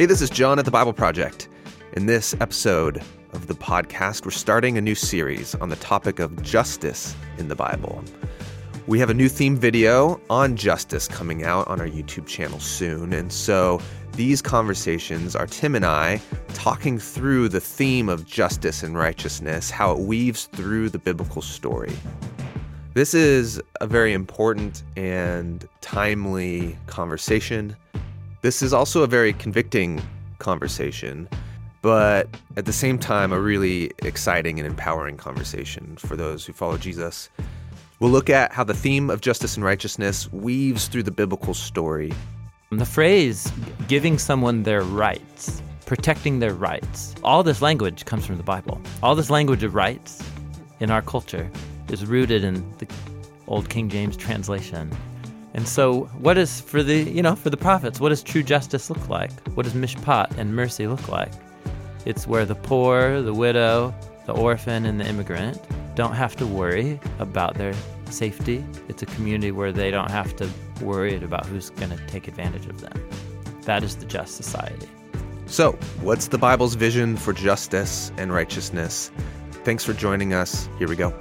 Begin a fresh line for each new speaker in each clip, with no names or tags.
Hey, this is Jon at the Bible Project. In this episode of the podcast, we're starting a new series on the topic of justice in the Bible. We have a new theme video on justice coming out on our YouTube channel soon. And so these conversations are Tim and I talking through the theme of justice and righteousness, how it weaves through the biblical story. This is a very important and timely conversation. This is also a very convicting conversation, but at the same time, a really exciting and empowering conversation for those who follow Jesus. We'll look at how the theme of justice and righteousness weaves through the biblical story.
The phrase giving someone their rights, protecting their rights, all this language comes from the Bible. All this language of rights in our culture is rooted in the old King James translation. And so, what is for the you know for the prophets? What does true justice look like? What does mishpat and mercy look like? It's where the poor, the widow, the orphan, and the immigrant don't have to worry about their safety. It's a community where they don't have to worry about who's going to take advantage of them. That is the just society.
So, what's the Bible's vision for justice and righteousness? Thanks for joining us. Here we go.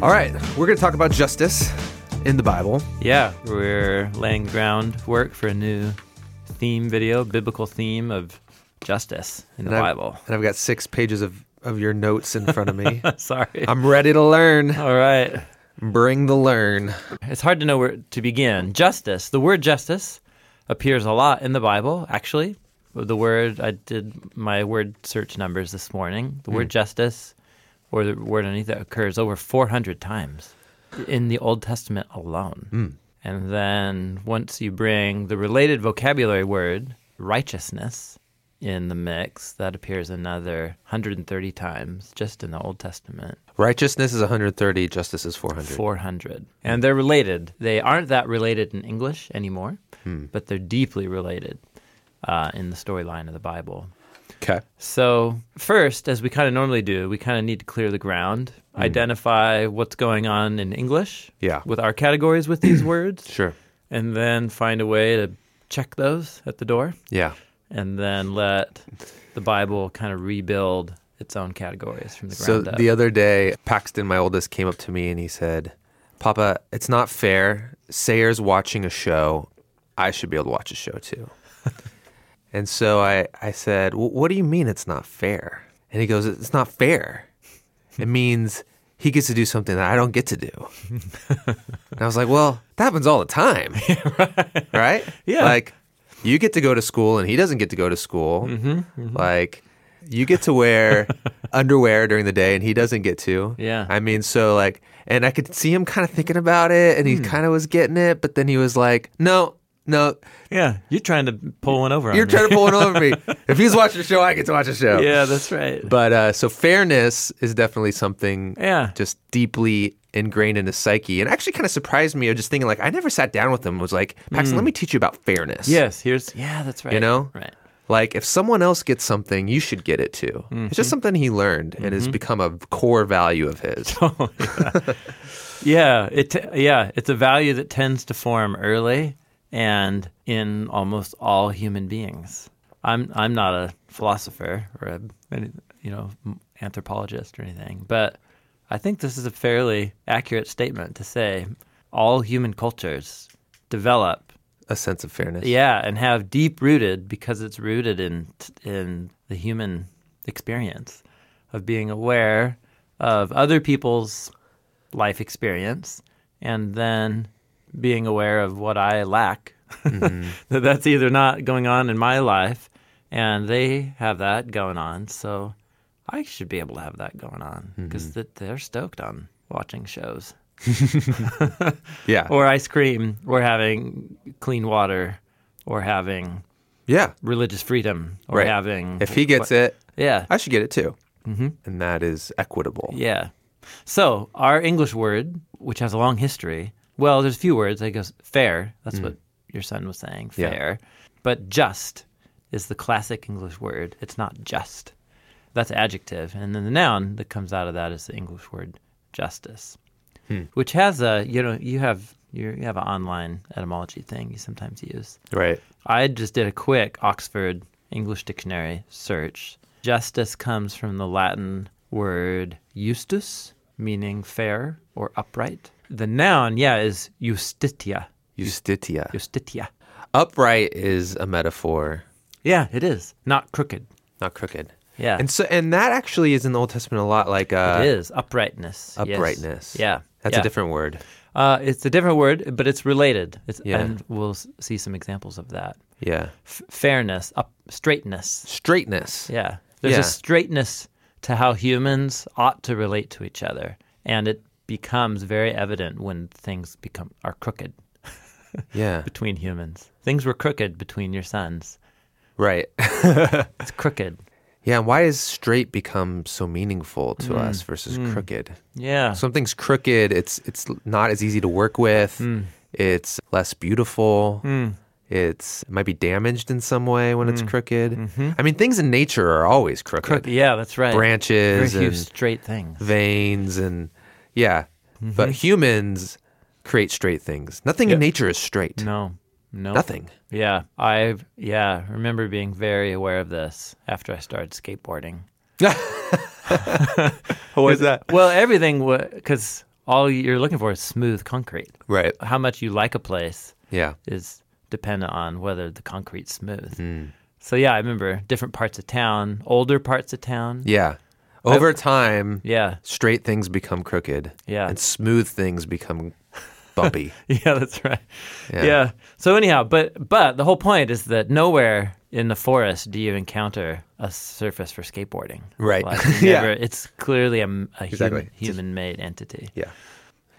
All right, we're going to talk about justice in the Bible.
Yeah, we're laying groundwork for a new theme video, biblical theme of justice in the
and
Bible.
I've, and I've got six pages of, of your notes in front of me.
Sorry.
I'm ready to learn.
All right.
Bring the learn.
It's hard to know where to begin. Justice. The word justice appears a lot in the Bible, actually. The word, I did my word search numbers this morning. The word hmm. justice, or the word underneath it, occurs over 400 times in the Old Testament alone. And then once you bring the related vocabulary word, righteousness, in the mix, that appears another 130 times just in the Old Testament.
Righteousness is 130, justice is 400.
400. And they're related. They aren't that related in English anymore, but they're deeply related uh, in the storyline of the Bible.
Okay.
So, first, as we kind of normally do, we kind of need to clear the ground, hmm. identify what's going on in English
Yeah.
with our categories with these words,
Sure.
and then find a way to check those at the door,
Yeah.
and then let the Bible kind of rebuild its own categories from the
So
ground up.
the other day, Paxton, my oldest, came up to me and he said, Papa, it's not fair. Sayer's watching a show. I should be able to watch a show too. and so I, I said, well, What do you mean it's not fair? And he goes, It's not fair. It means he gets to do something that I don't get to do. and I was like, Well, that happens all the time. right.
Yeah.
Like, you get to go to school and he doesn't get to go to school.
Mm-hmm,
Like, you get to wear underwear during the day and he doesn't get to.
Yeah.
I mean, so like, and I could see him kind of thinking about it and he kind of was getting it, but then he was like, no, no,
yeah, you're trying to pull one over
you're
me.
trying to pull one over me. If he's watching the show, I get to watch the show.
Yeah, that's right.
But uh, so fairness is definitely something
Yeah.
just deeply ingrained in his psyche and actually kind of surprised me of just thinking like I never sat down with him and was like Paxton let me teach you about fairness.
Yes, here's yeah, that's right.
You know?
right?
like if someone else gets something you should get it too it's
Mm-hmm.
just something he learned and has become a core value of his
Yeah, it yeah, it's a value that tends to form early and in almost all human beings. I'm I'm not a philosopher or a you know anthropologist or anything, but I think this is a fairly accurate statement to say all human cultures develop
a sense of fairness
Yeah, and have deep rooted because it's rooted in in the human experience of being aware of other people's life experience and then being aware of what I lack. that that's either not going on in my life and they have that going on, so I should be able to have that going on because they're stoked on watching shows.
Yeah.
Or ice cream. Or having clean water. Or having
yeah.
religious freedom. Or
Right.
having
if he gets it
yeah.
I should get it too. Mm-hmm. and that is equitable.
Yeah. So our english word which has a long history well there's a few words i guess fair that's mm. what your son was saying
Yeah.
fair but just is the classic english word it's not just that's adjective and then the noun that comes out of that is the english word justice hmm. which has a you know you have you have an online etymology thing you sometimes use.
Right.
I just did a quick Oxford English Dictionary search. Justice comes from the Latin word justus, meaning fair or upright. The noun, yeah, is justitia.
Justitia.
Justitia.
Upright is a metaphor,
Yeah, it is. Not crooked.
not crooked.
Yeah.
And so, and that actually is in the Old Testament a lot like uh,
it is. Uprightness. yes.
uprightness.
Yeah.
That's
yeah.
a different word.
Uh, it's a different word, but it's related. It's,
Yeah.
And we'll see some examples of that.
Yeah.
F- fairness, up, straightness.
Straightness.
Yeah. There's
Yeah.
a straightness to how humans ought to relate to each other. And it becomes very evident when things become are crooked
Yeah.
between humans. Things were crooked between your sons.
Right.
It's crooked.
yeah. And why does straight become so meaningful to
Mm.
us versus crooked?
Yeah.
Something's crooked. It's it's not as easy to work with.
Mm.
It's less beautiful. It's it might be damaged in some way when
Mm.
it's crooked.
Mm-hmm.
I mean, things in nature are always crooked.
crooked. Yeah, that's right.
Branches
Very few
and
straight things.
veins and yeah.
Mm-hmm.
But humans create straight things. Nothing in nature is straight.
No. No.
Nothing.
Yeah. I yeah, remember being very aware of this after I started skateboarding.
What is that?
Well, everything because all you're looking for is smooth concrete.
Right.
How much you like a place
Yeah.
is dependent on whether the concrete's smooth.
Hmm.
So yeah, I remember different parts of town, older parts of town.
Yeah. Over time,
Yeah,
straight things become crooked.
Yeah.
And smooth things become bumpy.
yeah, that's right.
Yeah.
Yeah. So anyhow, but but the whole point is that nowhere in the forest do you encounter a surface for skateboarding.
Right.
Like, you
Yeah.
It's clearly a
Exactly.
human, made entity.
yeah.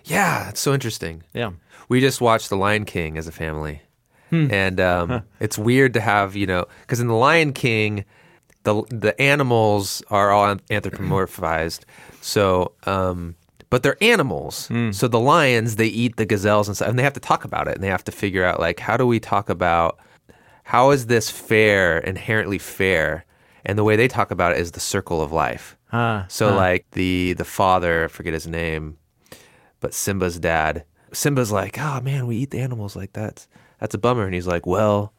Yeah. It's so interesting.
Yeah.
We just watched The Lion King as a family.
Hmm.
And um, it's weird to have, you know, because in The Lion King, the the animals are all anthropomorphized. So, um, but they're animals.
Hmm.
So the lions, they eat the gazelles and stuff, and they have to talk about it, and they have to figure out like, how do we talk about how is this fair, inherently fair? And the way they talk about it is the circle of life.
Ah,
So like the the father, I forget his name, but Simba's dad. Simba's like, oh man, we eat the animals like that. That's a bummer. And he's like, well,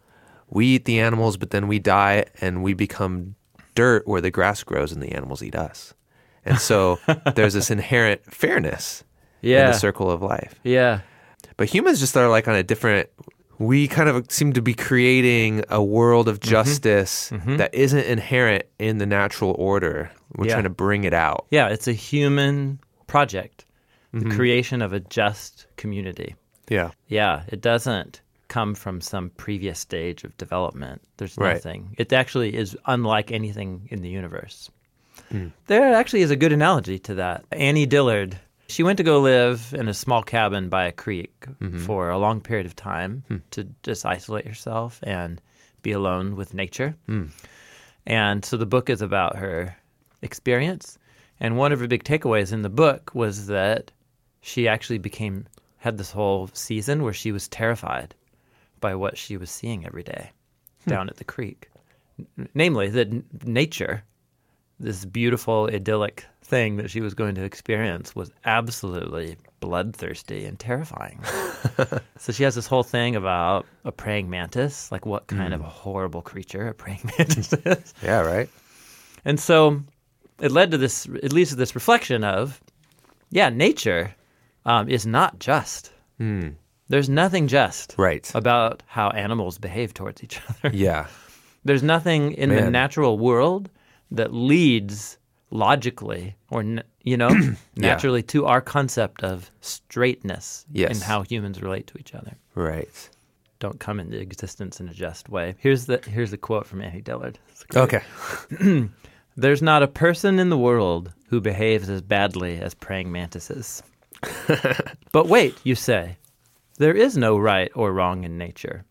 we eat the animals, but then we die and we become dirt where the grass grows and the animals eat us. And so there's this inherent fairness in the circle of life.
Yeah.
But humans just are like on a different. We kind of seem to be creating a world of
Mm-hmm.
justice that isn't inherent in the natural order. We're
Yeah.
trying to bring it out.
Yeah. It's a human project,
Mm-hmm.
the creation of a just community.
Yeah.
Yeah, it doesn't come from some previous stage of development. There's
Right.
nothing. It actually is unlike anything in the universe. Hmm. There actually is a good analogy to that. Annie Dillard, she went to go live in a small cabin by a creek mm-hmm. for a long period of time hmm. to just isolate herself and be alone with nature. Hmm. And so the book is about her experience. And one of her big takeaways in the book was that she actually became had this whole season where she was terrified by what she was seeing every day hmm. down at the creek. N- namely, that n- nature, this beautiful, idyllic thing that she was going to experience, was absolutely bloodthirsty and terrifying. so she has this whole thing about a praying mantis, like what kind of hmm. a horrible creature a praying mantis hmm. is.
Yeah, right?
And so it led to this, it leads to this reflection of, yeah, nature um, is not just. There's nothing just
Right.
about how animals behave towards each other.
Yeah.
There's nothing in the natural world that leads logically or, you know, naturally to our concept of straightness
Yes.
in how humans relate to each other.
Right.
Don't come into existence in a just way. Here's the here's the quote from Annie Dillard.
Okay.
There's not a person in the world who behaves as badly as praying mantises. but wait, you say, there is no right or wrong in nature.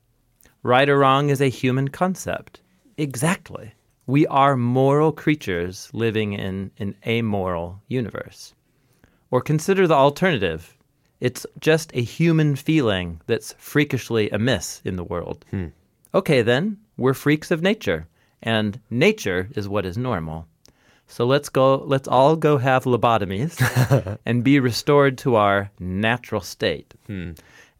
Right or wrong is a human concept. Exactly. We are moral creatures living in an amoral universe. Or consider the alternative. It's just a human feeling that's freakishly amiss in the world. Hmm. Okay, then, we're freaks of nature, and nature is what is normal. So let's go, let's all go have lobotomies and be restored to our natural state. Hmm.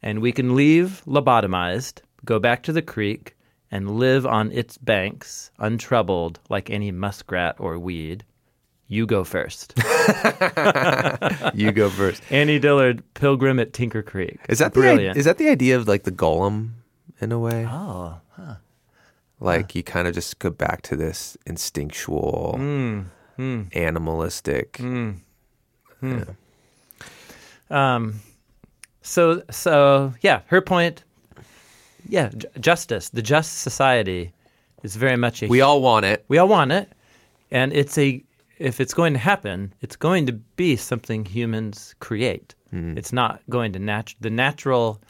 And we can leave lobotomized, go back to the creek, and live on its banks untroubled like any muskrat or weed. You go first.
You go first.
Annie Dillard, Pilgrim at Tinker Creek.
Is that the
brilliant?
is that the idea of like the Gollum in a way?
oh, huh.
Like you kind of just go back to this instinctual,
mm, mm,
animalistic.
mm, mm. Um, so so yeah, her point. Yeah, j- justice. The just society is very much a
We all want it.
We all want it, and it's a if it's going to happen, it's going to be something humans create. Mm-hmm. It's not going to nat- the natural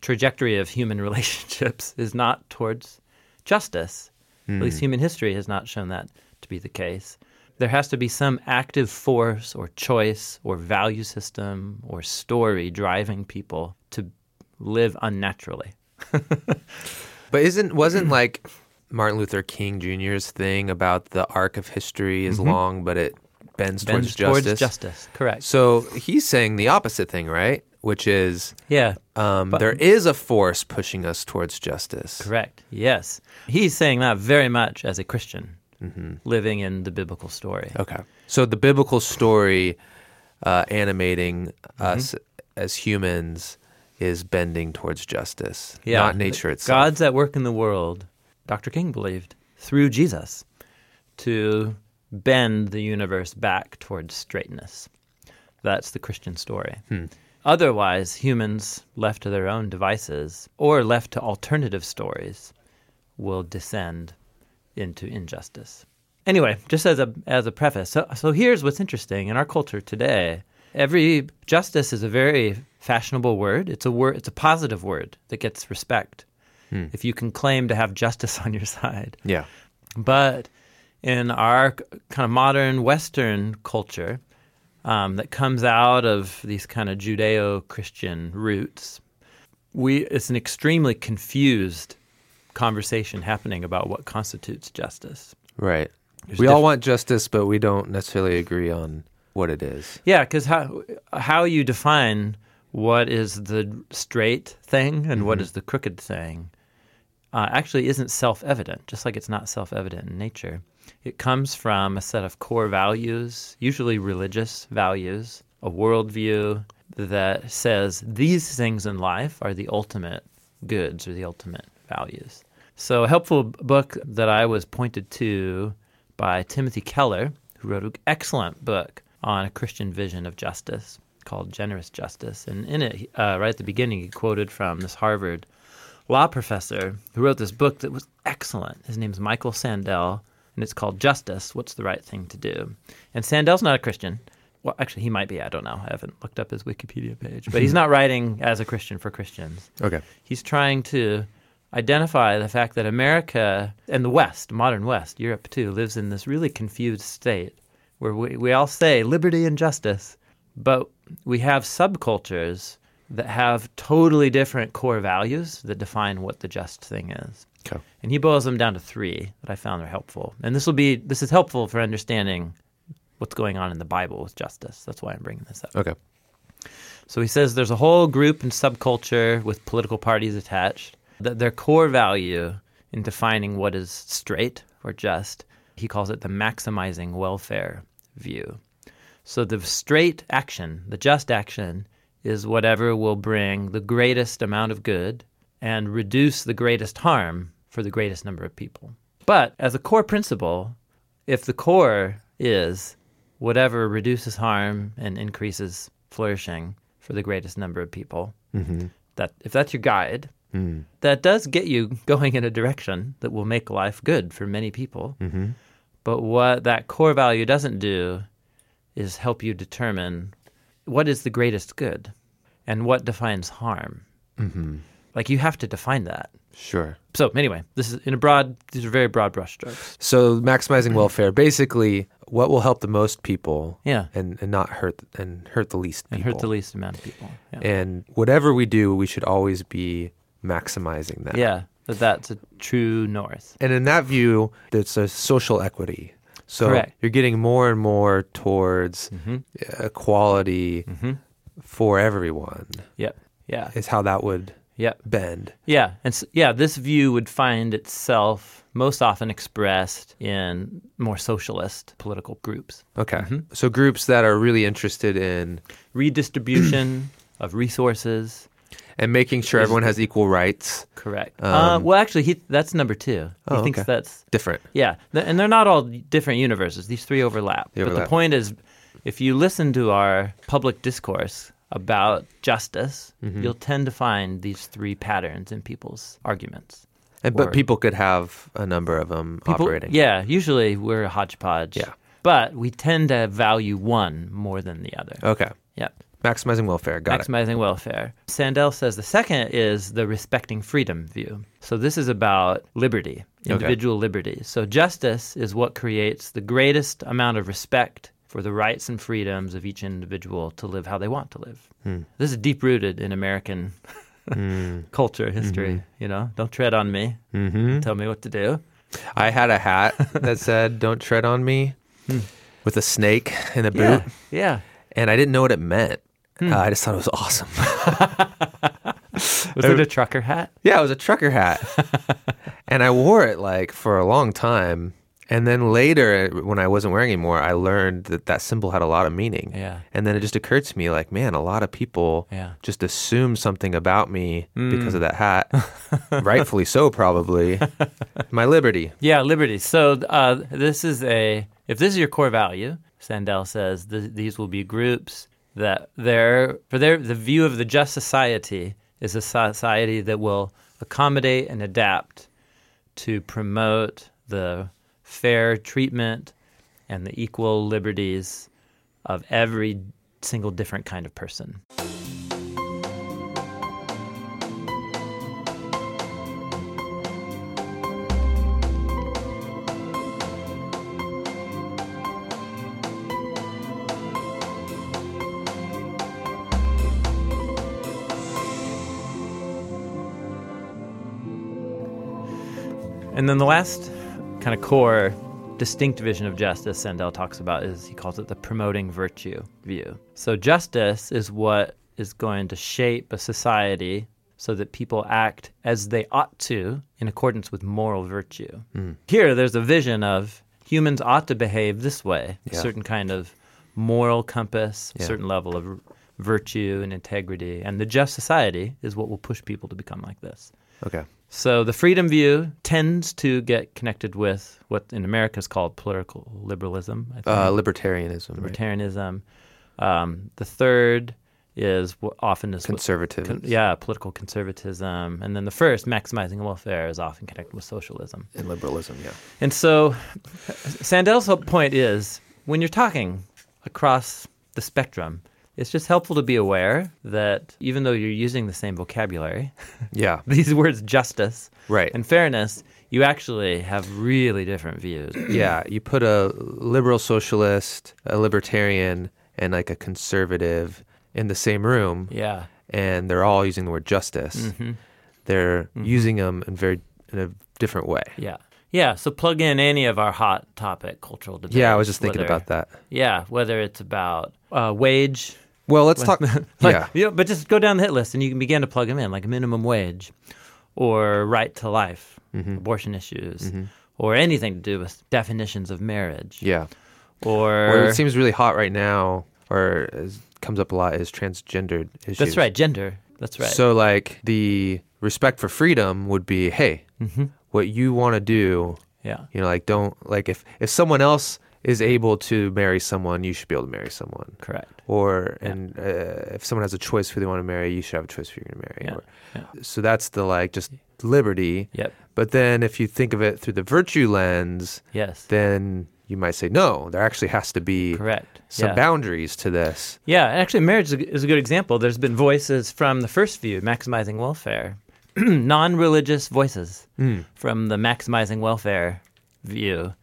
trajectory of human relationships is not towards justice. At least mm-hmm. human history has not shown that to be the case. There has to be some active force or choice or value system or story driving people to live unnaturally.
But isn't wasn't like Martin Luther King Jr.'s thing about the arc of history is long, but it bends,
Bends
towards justice.
towards justice. Correct.
So he's saying the opposite thing, right? Which is
Yeah.
um,
But-
there is a force pushing us towards justice.
Correct. Yes. He's saying that very much as a Christian
Mm-hmm.
living in the biblical story.
Okay. So the biblical story uh, animating
Mm-hmm.
us as humans is bending towards justice,
Yeah.
not nature itself.
God's at work in the world, Dr. King believed, through Jesus to bend the universe back towards straightness. That's the Christian story.
Hmm.
Otherwise, humans left to their own devices or left to alternative stories will descend into injustice. Anyway, just as a as a preface, so so here's what's interesting in our culture today. Every justice is a very fashionable word. It's a word. It's a positive word that gets respect. If you can claim to have justice on your side,
Yeah.
but in our kind of modern Western culture um, that comes out of these kind of Judeo-Christian roots, we it's an extremely confused conversation happening about what constitutes justice.
Right.
There's
we all want justice, but we don't necessarily agree on what it is.
Yeah, because how how you define what is the straight thing and what is the crooked thing uh, actually isn't self-evident. Just like it's not self-evident in nature, it comes from a set of core values, usually religious values, a worldview that says these things in life are the ultimate goods or the ultimate values. So, a helpful book that I was pointed to by Timothy Keller, who wrote an excellent book on a Christian vision of justice called Generous Justice. And in it, uh, right at the beginning, he quoted from this Harvard law professor who wrote this book that was excellent. His name's Michael Sandel, and it's called Justice What's the Right Thing to Do? And Sandel's not a Christian. Well, actually, he might be. I don't know. I haven't looked up his Wikipedia page. But he's not writing as a Christian for Christians
Okay.
he's trying to identify the fact that America and the West, modern West, Europe too, lives in this really confused state where we, we all say liberty and justice, but we have subcultures that have totally different core values that define what the just thing is.
Okay.
And he boils them down to three that I found are helpful. And this will be this is helpful for understanding what's going on in the Bible with justice. That's why I'm bringing this up.
Okay.
So he says there's a whole group and subculture with political parties attached. That their core value in defining what is straight or just, he calls it the maximizing welfare view. So the straight action, the just action, is whatever will bring the greatest amount of good and reduce the greatest harm for the greatest number of people. But as a core principle, if the core is whatever reduces harm and increases flourishing for the greatest number of people,
Mm-hmm.
that if that's your guide,
Mm.
that does get you going in a direction that will make life good for many people.
Mm-hmm.
But what that core value doesn't do is help you determine what is the greatest good and what defines harm.
Mm-hmm.
Like you have to define that.
Sure.
So anyway, this is in a broad. These are very broad brushstrokes.
So maximizing welfare, basically, what will help the most people,
Yeah,
and, and not hurt and hurt the least
and hurt the least amount of people. Yeah,
And whatever we do, we should always be maximizing that.
yeah that that's a true north.
And in that view, it's a social equity. So
Correct.
you're getting more and more towards
Mm-hmm.
equality
Mm-hmm.
for everyone.
Yep. Yeah.
is how that would
Yep.
bend.
Yeah, and s yeah, this view would find itself most often expressed in more socialist political groups.
Okay.
Mm-hmm.
So groups that are really interested in
Redistribution of resources.
And making sure everyone has equal rights.
Correct.
Um,
uh, well, actually, he, that's number two. He
Oh,
thinks
okay.
that's
Different.
yeah, th- and they're not all different universes. These three overlap.
They
But the point is, if you listen to our public discourse about justice,
Mm-hmm.
you'll tend to find these three patterns in people's arguments.
And,
Or-
but people could have a number of them
People-
operating.
Yeah, usually we're a hodgepodge.
Yeah.
But we tend to value one more than the other.
Okay.
Yeah.
Maximizing welfare. Got it.
Maximizing welfare. Sandel says the second is the respecting freedom view. So this is about liberty, individual liberty. So justice is what creates the greatest amount of respect for the rights and freedoms of each individual to live how they want to live. Hmm. This is deep rooted in American hmm. culture, history. Mm-hmm. You know, don't tread on me.
Mm-hmm.
Tell me what to do.
I had a hat that said "Don't tread on me" hmm. with a snake in a boot,
Yeah. Yeah.
and I didn't know what it meant. Uh, I just thought it was awesome.
Was it a trucker hat?
yeah, it was a trucker hat, and I wore it like for a long time. And then later, when I wasn't wearing it anymore, I learned that that symbol had a lot of meaning.
Yeah.
And then it just occurred to me, like, man, a lot of people
Yeah.
just assume something about me because of that hat. Rightfully so, probably. My liberty.
Yeah, liberty. So uh, this is a if this is your core value, Sandel says th- these will be groups that their for their the view of the just society is a society that will accommodate and adapt to promote the fair treatment and the equal liberties of every single different kind of person. And then the last kind of core distinct vision of justice Sandel talks about is he calls it the promoting virtue view. So justice is what is going to shape a society so that people act as they ought to in accordance with moral virtue. Hmm. Here there's a vision of humans ought to behave this way, a certain kind of moral compass, a certain level of virtue and integrity, and the just society is what will push people to become like this.
Okay.
So the freedom view tends to get connected with what in America is called political liberalism, I think,
Uh, libertarianism. right?
libertarianism. Um, the third is what often is
Conservative.
con- yeah, political conservatism, and then the first, maximizing welfare, is often connected with socialism.
And liberalism, yeah.
And so, Sandel's point is when you're talking across the spectrum, it's just helpful to be aware that even though you're using the same vocabulary,
Yeah.
these words justice
Right.
and fairness, you actually have really different views.
yeah, you put a liberal socialist, a libertarian, and like a conservative in the same room,
Yeah.
and they're all using the word justice.
Mm-hmm.
They're using them in very in a different way.
Yeah. Yeah. So plug in any of our hot topic cultural debates.
Yeah, I was just thinking
whether-
about that.
Yeah, whether it's about uh, wage.
Well, let's talk.
Like,
yeah,
You know, but just go down the hit list and you can begin to plug them in, like minimum wage or right to life,
Mm-hmm.
abortion issues, or anything to do with definitions of marriage.
yeah.
Or.
Where it seems really hot right now, or is, comes up a lot, is transgendered issues.
that's right, gender. That's right.
So, like, the respect for freedom would be, hey,
Mm-hmm.
what you want to do,
yeah.
you know, like, don't like if if someone else is able to marry someone, you should be able to marry someone.
Correct.
Or and uh, if someone has a choice who they want to marry, you should have a choice who you're going to marry.
Yeah.
Or-
yeah.
So that's the like just liberty.
Yep.
But then if you think of it through the virtue lens,
Yes.
then you might say no. There actually has to be
Correct.
some
yeah.
boundaries to this.
Yeah, actually, marriage is a, is a good example. There's been voices from the first view, maximizing welfare, non-religious voices from the maximizing welfare view,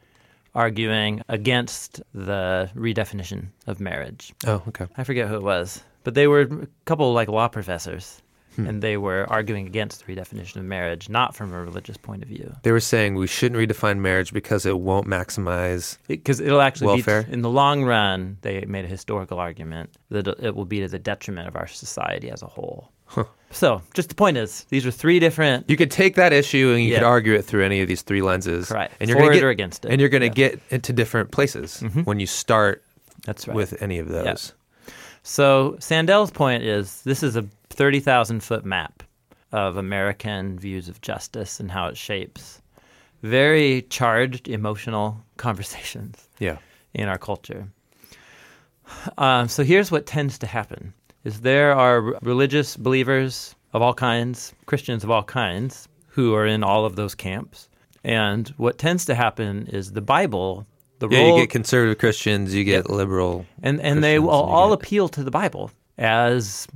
arguing against the redefinition of marriage.
Oh, okay.
I forget who it was, but they were a couple like law professors, hmm. and they were arguing against the redefinition of marriage, not from a religious point of view.
They were saying we shouldn't redefine marriage because it won't maximize.
because it'll actually
Welfare?
be in the long run. They made a historical argument that it will be to the detriment of our society as a whole. So, just the point is, these are three different.
You could take that issue and you could argue it through any of these three lenses.
Correct.
And you're
For
gonna
it
get,
or against it.
And you're going to
Yeah.
get into different places when you start
That's right.
with any of those.
So Sandel's point is this is a 30,000 foot map of American views of justice and how it shapes very charged emotional conversations
Yeah.
in our culture. Um, so here's what tends to happen is there are religious believers of all kinds, Christians of all kinds, who are in all of those camps. And what tends to happen is the Bible, the
Yeah,
role
you get conservative Christians, you get liberal.
and and they will all
get-
appeal to the Bible as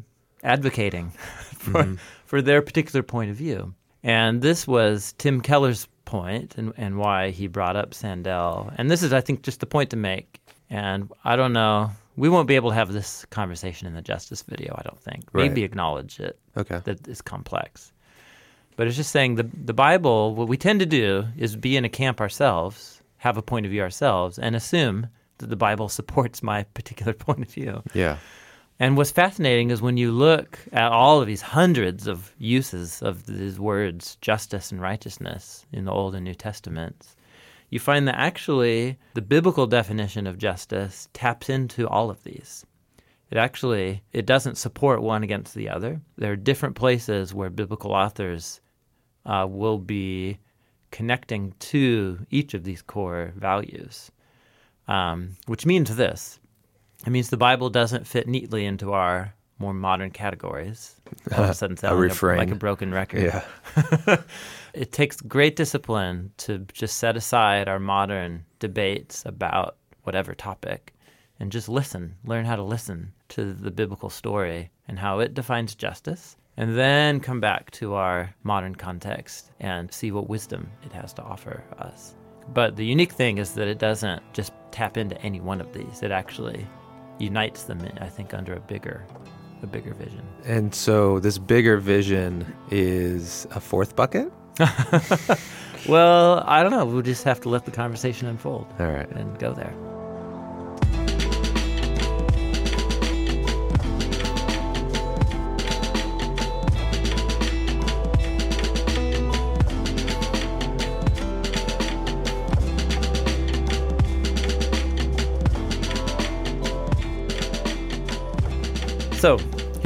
advocating for mm-hmm. for their particular point of view. And this was Tim Keller's point and, and why he brought up Sandel. And this is I think just the point to make. And I don't know we won't be able to have this conversation in the justice video, I don't think.
Right.
Maybe acknowledge it
Okay.
that it's complex. But it's just saying the the Bible. What we tend to do is be in a camp ourselves, have a point of view ourselves, and assume that the Bible supports my particular point of view.
Yeah.
And what's fascinating is when you look at all of these hundreds of uses of these words, justice and righteousness, in the Old and New Testaments, you find that actually the biblical definition of justice taps into all of these. It actually it doesn't support one against the other. There are different places where biblical authors uh, will be connecting to each of these core values, um, which means this: it means the Bible doesn't fit neatly into our more modern categories. All of a sudden, sound like, a, like a broken record.
Yeah.
It takes great discipline to just set aside our modern debates about whatever topic and just listen, learn how to listen to the biblical story and how it defines justice, and then come back to our modern context and see what wisdom it has to offer us. But the unique thing is that it doesn't just tap into any one of these. It actually unites them, I think, under a bigger, a bigger vision.
And so this bigger vision is a fourth bucket?
Well, I don't know. We'll just have to let the conversation unfold
All right.
and go there.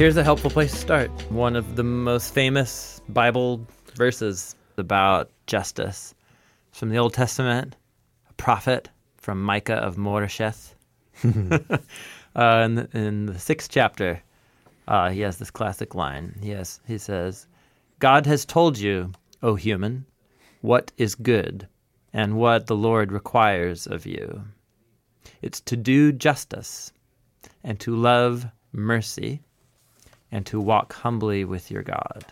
Here's a helpful place to start. One of the most famous Bible verses about justice It's from the Old Testament, a prophet from Micah of Moresheth. uh, in, the, in the sixth chapter, uh, he has this classic line. Yes, he says, God has told you, O human, what is good and what the Lord requires of you. It's to do justice and to love mercy and to walk humbly with your God.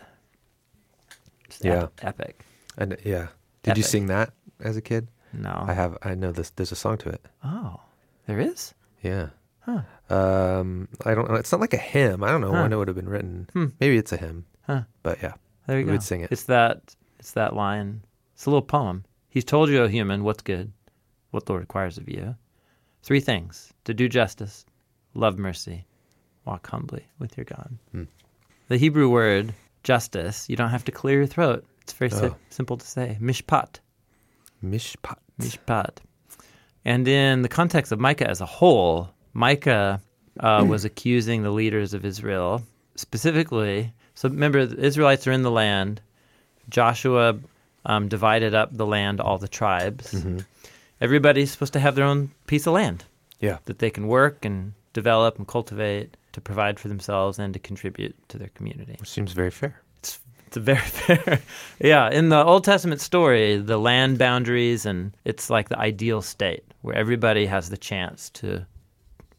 It's
Yeah.
ep- epic.
And yeah. Did you sing that as a kid?
No.
I have. I know this. There's a song to it.
Oh, there is?
Yeah.
Huh.
Um, I don't know. It's not like a hymn. I don't know
Huh.
when it would have been written.
Hmm.
Maybe it's a hymn.
Huh.
But yeah.
There you
We
go.
would sing it.
It's that. It's that line. It's a little poem. He's told you, O human, what's good, what the Lord requires of you. Three things: to do justice, love mercy, walk humbly with your God.
Hmm.
The Hebrew word justice. You don't have to clear your throat. It's very si-
Oh.
simple to say. Mishpat.
Mishpat.
Mishpat. And in the context of Micah as a whole, Micah uh, was accusing the leaders of Israel specifically. So remember, the Israelites are in the land. Joshua um, divided up the land, all the tribes.
Mhm.
Everybody's supposed to have their own piece of land
Yeah.
that they can work and develop and cultivate to provide for themselves and to contribute to their community.
Which seems very fair.
It's it's a very fair. yeah, in the Old Testament story, the land boundaries and it's like the ideal state where everybody has the chance to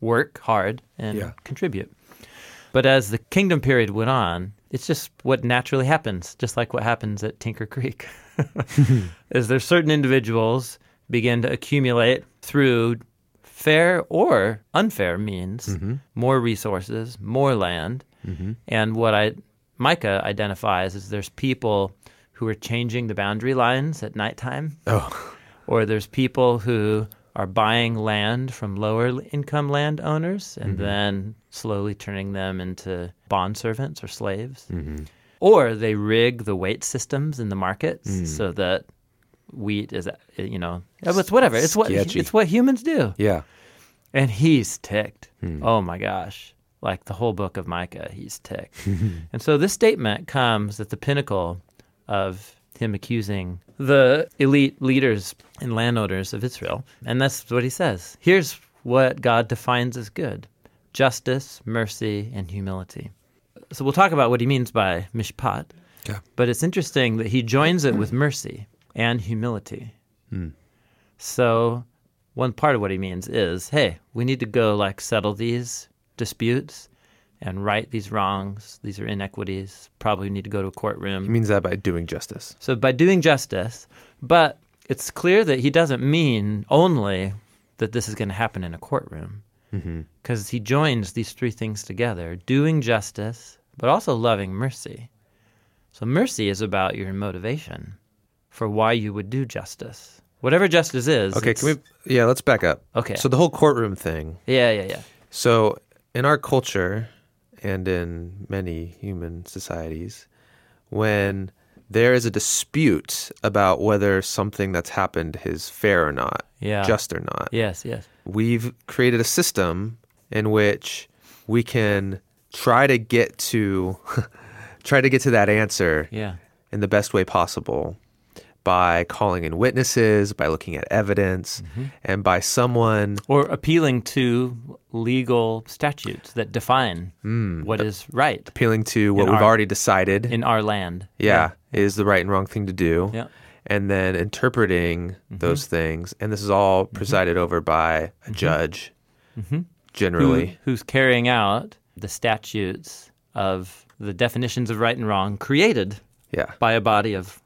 work hard and
Yeah.
contribute. But as the kingdom period went on, it's just what naturally happens, just like what happens at Tinker Creek. is there certain individuals begin to accumulate through fair or unfair means
Mm-hmm.
more resources, more land,
Mm-hmm.
and what I Micah identifies is there's people who are changing the boundary lines at nighttime,
Oh.
or there's people who are buying land from lower income landowners and then slowly turning them into bond servants or slaves.
Mm-hmm.
Or they rig the weight systems in the markets so that wheat is, uh, you know, it's whatever. It's what
Sketchy.
it's what humans do.
Yeah.
And he's ticked. Oh my gosh. Like the whole book of Micah, he's ticked. and so this statement comes at the pinnacle of him accusing the elite leaders and landowners of Israel. And that's what he says. Here's what God defines as good justice, mercy, and humility. So we'll talk about what he means by mishpat.
Okay.
But it's interesting that he joins it with mercy and humility. Hmm. So, one part of what he means is hey, we need to go like settle these disputes and right these wrongs. These are inequities. Probably need to go to a courtroom.
He means that by doing justice.
So, by doing justice, but it's clear that he doesn't mean only that this is going to happen in a courtroom mm-hmm. because he joins these three things together doing justice, but also loving mercy. So, mercy is about your motivation for why you would do justice. Whatever justice is.
Okay,
it's-
can we? Yeah, let's back up.
Okay.
So the whole courtroom thing.
Yeah, yeah, yeah.
So in our culture and in many human societies, when there is a dispute about whether something that's happened is fair or not,
Yeah.
just or not,
Yes, yes.
we've created a system in which we can try to get to try to get to that answer
Yeah.
in the best way possible by calling in witnesses, by looking at evidence,
Mm-hmm.
and by someone
Or appealing to legal statutes that define
Hmm.
what is right
appealing to what we've
our-
already decided
in our land.
yeah, is the right and wrong thing to do.
Yeah.
And then interpreting those things. And this is all presided over by a judge,
Who,
generally.
who's carrying out the statutes of the definitions of right and wrong created
Yeah.
by a body of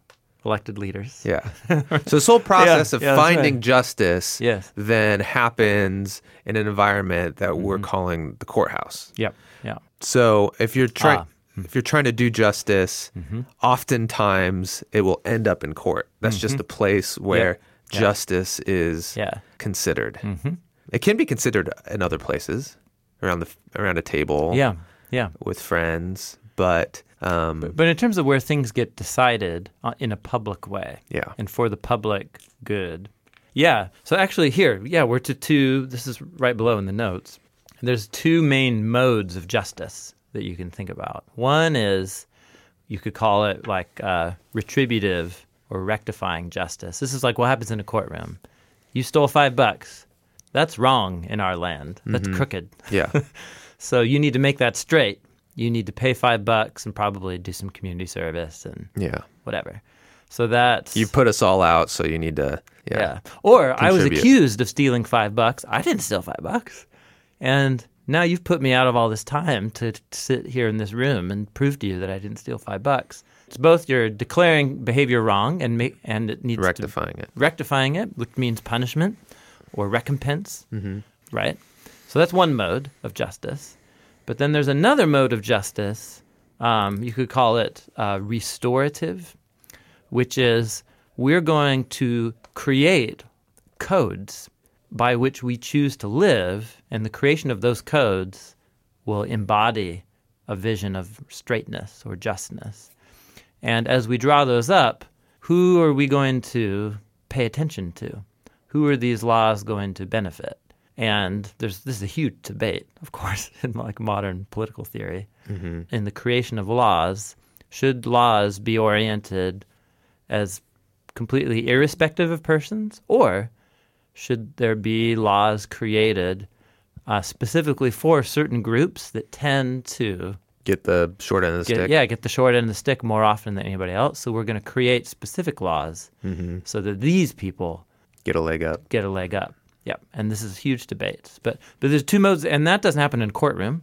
elected leaders.
Yeah. so this whole process of
yeah,
finding
right.
justice
Yes.
then happens in an environment that we're mm-hmm. calling the courthouse.
Yep. Yeah.
So if you're trying
Ah.
if you're trying to do justice, mm-hmm. oftentimes it will end up in court. That's just mm-hmm. a place where
Yeah.
justice is
Yeah.
considered. It can be considered in other places, around the around a table,
Yeah. Yeah.
with friends, but um,
But in terms of where things get decided uh, in a public way,
yeah,
and for the public good. Yeah. So actually, here, yeah, we're to two. This is right below in the notes. There's two main modes of justice that you can think about. One is you could call it like uh, retributive or rectifying justice. This is like what happens in a courtroom. You stole five bucks. That's wrong in our land. That's crooked.
yeah,
So you need to make that straight. You need to pay five bucks and probably do some community service and
yeah.
whatever. So that's
You put us all out, so you need to yeah.
yeah. Or I was accused of stealing five bucks. I didn't steal five bucks. And now you've put me out of all this time to, to sit here in this room and prove to you that I didn't steal five bucks. It's both you're declaring behavior wrong and make, and it needs to
rectifying it.
rectifying it, which means punishment or recompense,
Mm-hmm.
right? So that's one mode of justice. But then there's another mode of justice. Um, you could call it uh, restorative, which is we're going to create codes by which we choose to live, and the creation of those codes will embody a vision of straightness or justness. And as we draw those up, who are we going to pay attention to? Who are these laws going to benefit? And there's this is a huge debate, of course, in like modern political theory. In the creation of laws, should laws be oriented as completely irrespective of persons, or should there be laws created uh, specifically for certain groups that tend to
Get the short end of the
get,
stick.
yeah, get the short end of the stick more often than anybody else. So we're going to create specific laws so that these people
Get a leg up.
get a leg up. Yep. And this is huge debates. But but there's two modes and that doesn't happen in a courtroom.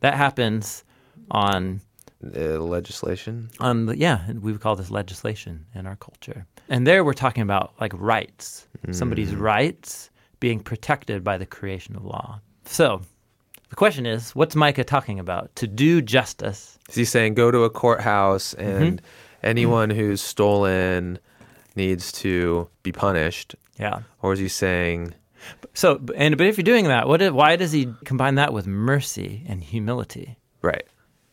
That happens on
Uh, legislation.
on the yeah, we would call this legislation in our culture. And there we're talking about like rights. Somebody's rights being protected by the creation of law. So the question is, what's Micah talking about? To do justice.
Is he saying go to a courthouse
Mm-hmm.
and anyone who's stolen needs to be punished?
Yeah.
Or is he saying
So, and but if you're doing that, what? Why does he combine that with mercy and humility?
Right.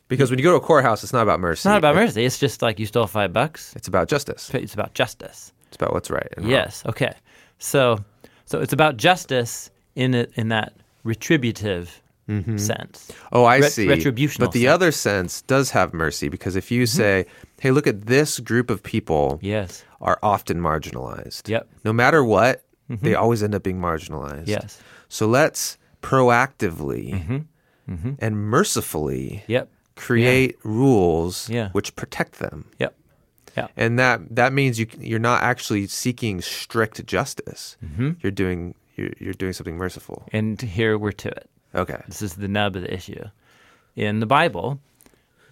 Because when you go to a courthouse, it's not about mercy.
It's not about mercy. It's just like you stole five bucks.
It's about justice.
It's about justice.
It's about what's right. And wrong.
Yes. Okay. So, so it's about justice in it in that retributive mm-hmm. sense.
Oh, I
Ret-
see.
retributional
But the
sense.
other sense does have mercy because if you mm-hmm. say, "Hey, look at this group of people
Yes.
are often marginalized."
Yep.
No matter what, Mm-hmm. they always end up being marginalized.
Yes.
So let's proactively mm-hmm. Mm-hmm. and mercifully
Yep.
create rules
Yeah.
which protect them.
Yep. Yeah.
And that that means you you're not actually seeking strict justice. You're doing you're, you're doing something merciful.
And here we're to it.
Okay.
This is the nub of the issue. In the Bible,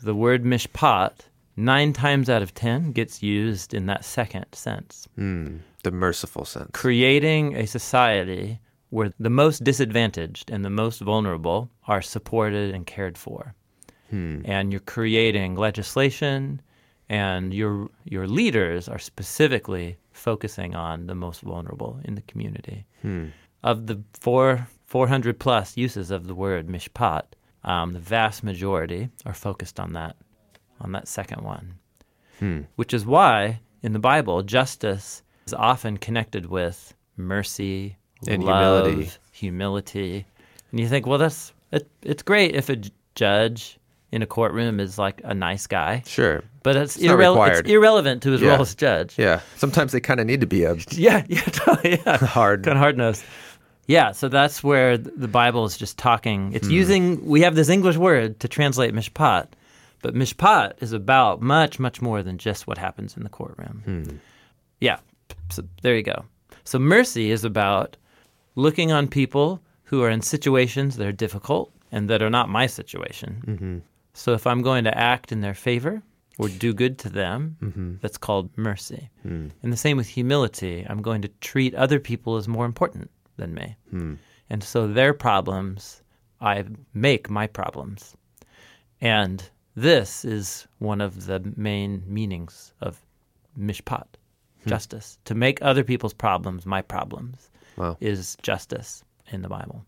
the word mishpat nine times out of ten gets used in that second sense,
Hmm. The merciful sense.
creating a society where the most disadvantaged and the most vulnerable are supported and cared for. And you're creating legislation, and your your leaders are specifically focusing on the most vulnerable in the community. Of the four 400 plus uses of the word mishpat, um, the vast majority are focused on that on that second one, hmm. which is why in the Bible justice is often connected with mercy
And
love,
humility.
humility. And you think, well, that's it, it's great if a judge in a courtroom is like a nice guy,
Sure.
but it's,
It's required.
it's irrelevant to his
Yeah.
role as judge.
Yeah. Sometimes they kind of need to be a
Yeah, yeah, totally, yeah.
hard.
kind of hard nosed. Yeah, so that's where the Bible is just talking. It's hmm. using, we have this English word to translate mishpat, but mishpat is about much, much more than just what happens in the courtroom. Hmm. Yeah, so there you go. So mercy is about looking on people who are in situations that are difficult and that are not my situation. Mm-hmm. So if I'm going to act in their favor or do good to them, mm-hmm. that's called mercy. Hmm. And the same with humility. I'm going to treat other people as more important than me. Hmm. And so their problems, I make my problems. And this is one of the main meanings of mishpat, hmm. justice. To make other people's problems my problems
Wow.
is justice in the Bible.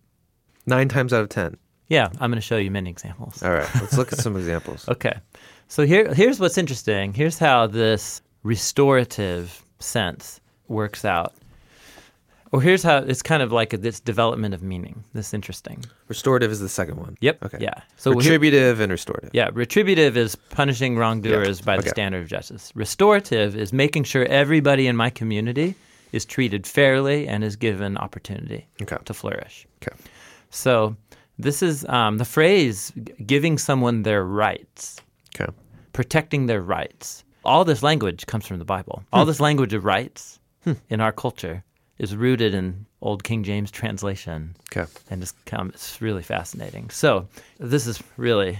Nine times out of ten.
Yeah, I'm going to show you many examples.
All right. Let's look at some examples.
Okay. So here here's what's interesting. Here's how this restorative sense works out. Or here's how it's kind of like this development of meaning. This interesting.
Restorative is the second one.
Yep.
Okay.
Yeah. So here-
Retributive and restorative.
yeah, retributive is punishing wrongdoers by the
okay.
standard of justice. Restorative is making sure everybody in my community is treated fairly and is given opportunity
Okay.
to flourish.
Okay.
So this is um, the phrase giving someone their rights,
Okay.
protecting their rights. All this language comes from the Bible. All this language of rights in our culture is rooted in Old King James translation
Okay.
and it's, come, it's really fascinating. So this is really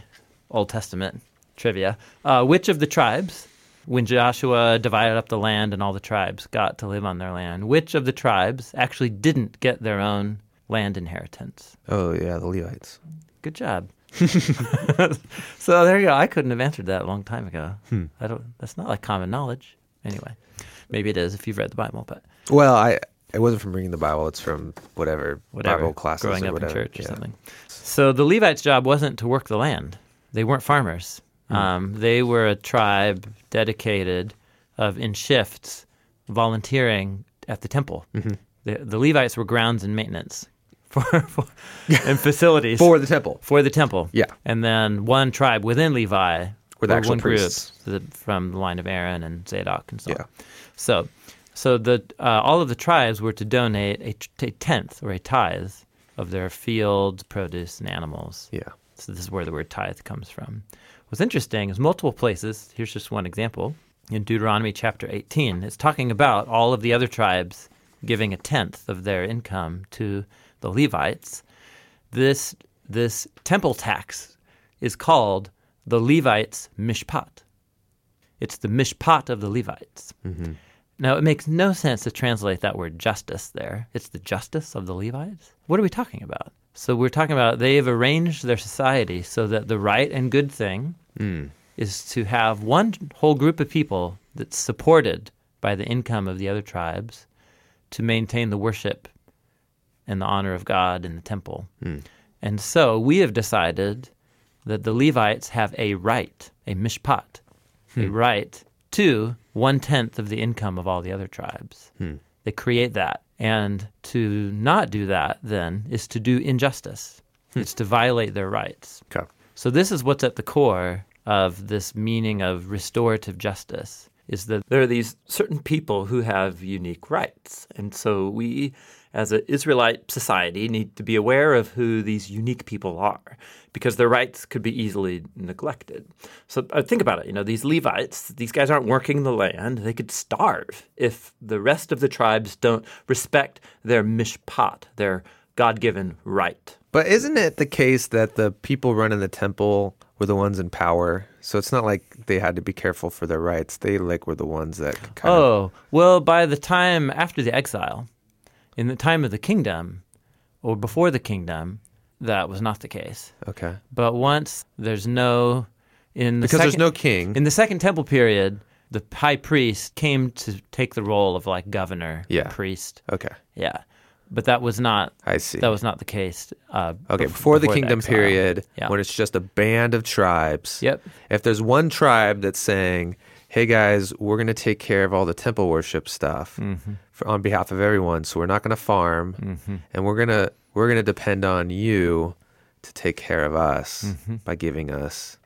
Old Testament trivia. Uh, which of the tribes, when Joshua divided up the land and all the tribes got to live on their land, which of the tribes actually didn't get their own land inheritance?
Oh yeah, the Levites.
Good job. so there you go. I couldn't have answered that a long time ago. I don't. That's not like common knowledge. Anyway, maybe it is if you've read the Bible, but
Well, I it wasn't from reading the Bible. It's from whatever,
whatever.
Bible classes
growing
or
up
whatever.
in church or
Yeah.
something. So the Levites' job wasn't to work the land. They weren't farmers.
Hmm.
Um, they were a tribe dedicated of in shifts, volunteering at the temple.
Mm-hmm.
The, the Levites were grounds and maintenance for, for and facilities
For the temple.
for the temple.
Yeah.
And then one tribe within Levi
Were the
one group
priests.
the, from the line of Aaron and Zadok and so
Yeah.
on. So, so the uh, all of the tribes were to donate a, t- a tenth or a tithe of their fields, produce, and animals.
Yeah.
So this is where the word tithe comes from. What's interesting is multiple places. Here's just one example in Deuteronomy chapter 18. It's talking about all of the other tribes giving a tenth of their income to the Levites. This this temple tax is called the Levites' mishpat. It's the mishpat of the Levites. Now, it makes no sense to translate that word justice there. It's the justice of the Levites? What are we talking about? So, we're talking about they've arranged their society so that the right and good thing hmm. is to have one whole group of people that's supported by the income of the other tribes to maintain the worship and the honor of God in the temple. Hmm. And so we have decided that the Levites have a right, a mishpat, a hmm. right to one tenth of the income of all the other tribes. Hmm. They create that. And to not do that, then, is to do injustice. Hmm. It's to violate their rights.
Okay.
So this is what's at the core of this meaning of restorative justice is that there are these certain people who have unique rights. And so we as an Israelite society need to be aware of who these unique people are because their rights could be easily neglected. So uh, think about it, you know, these Levites, these guys aren't working the land. They could starve if the rest of the tribes don't respect their mishpat, their God-given right.
But isn't it the case that the people running the temple were the ones in power? So it's not like they had to be careful for their rights. They like were the ones that kind of
Oh, well, by the time after the exile, in the time of the kingdom, or before the kingdom, that was not the case.
okay
But once there's no in the
because there's
second-
no king.
in the second temple period, the high priest came to take the role of like governor,
Yeah.
priest,
okay,
yeah. But that was not
I see.
that was not the case. Uh,
Okay,
bef-
before the kingdom
exile.
period,
Yeah.
when it's just a band of tribes.
Yep.
If there's one tribe that's saying, "Hey guys, we're going to take care of all the temple worship stuff
Mm-hmm.
for, on behalf of everyone, so we're not going to farm, and we're gonna we're gonna depend on you to take care of us by giving us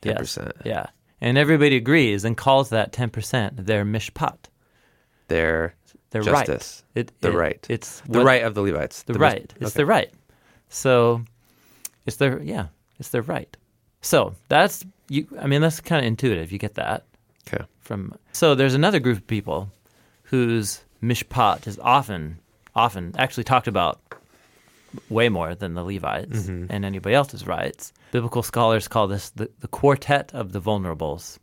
ten
Mm-hmm. Yes.
percent."
Yeah. And everybody agrees and calls that 10% their mishpat,
Their
their
justice,
right. It,
the
it-
right,
It's
the
what-
right of the Levites,
the,
mis-
right. It's
okay.
the right. So it's their yeah, it's their right. So that's you. I mean, that's kind of intuitive. You get that
Okay.
from. So there's another group of people whose mishpat is often, often actually talked about way more than the Levites mm-hmm. and anybody else's rights. Biblical scholars call this the, the quartet of the vulnerables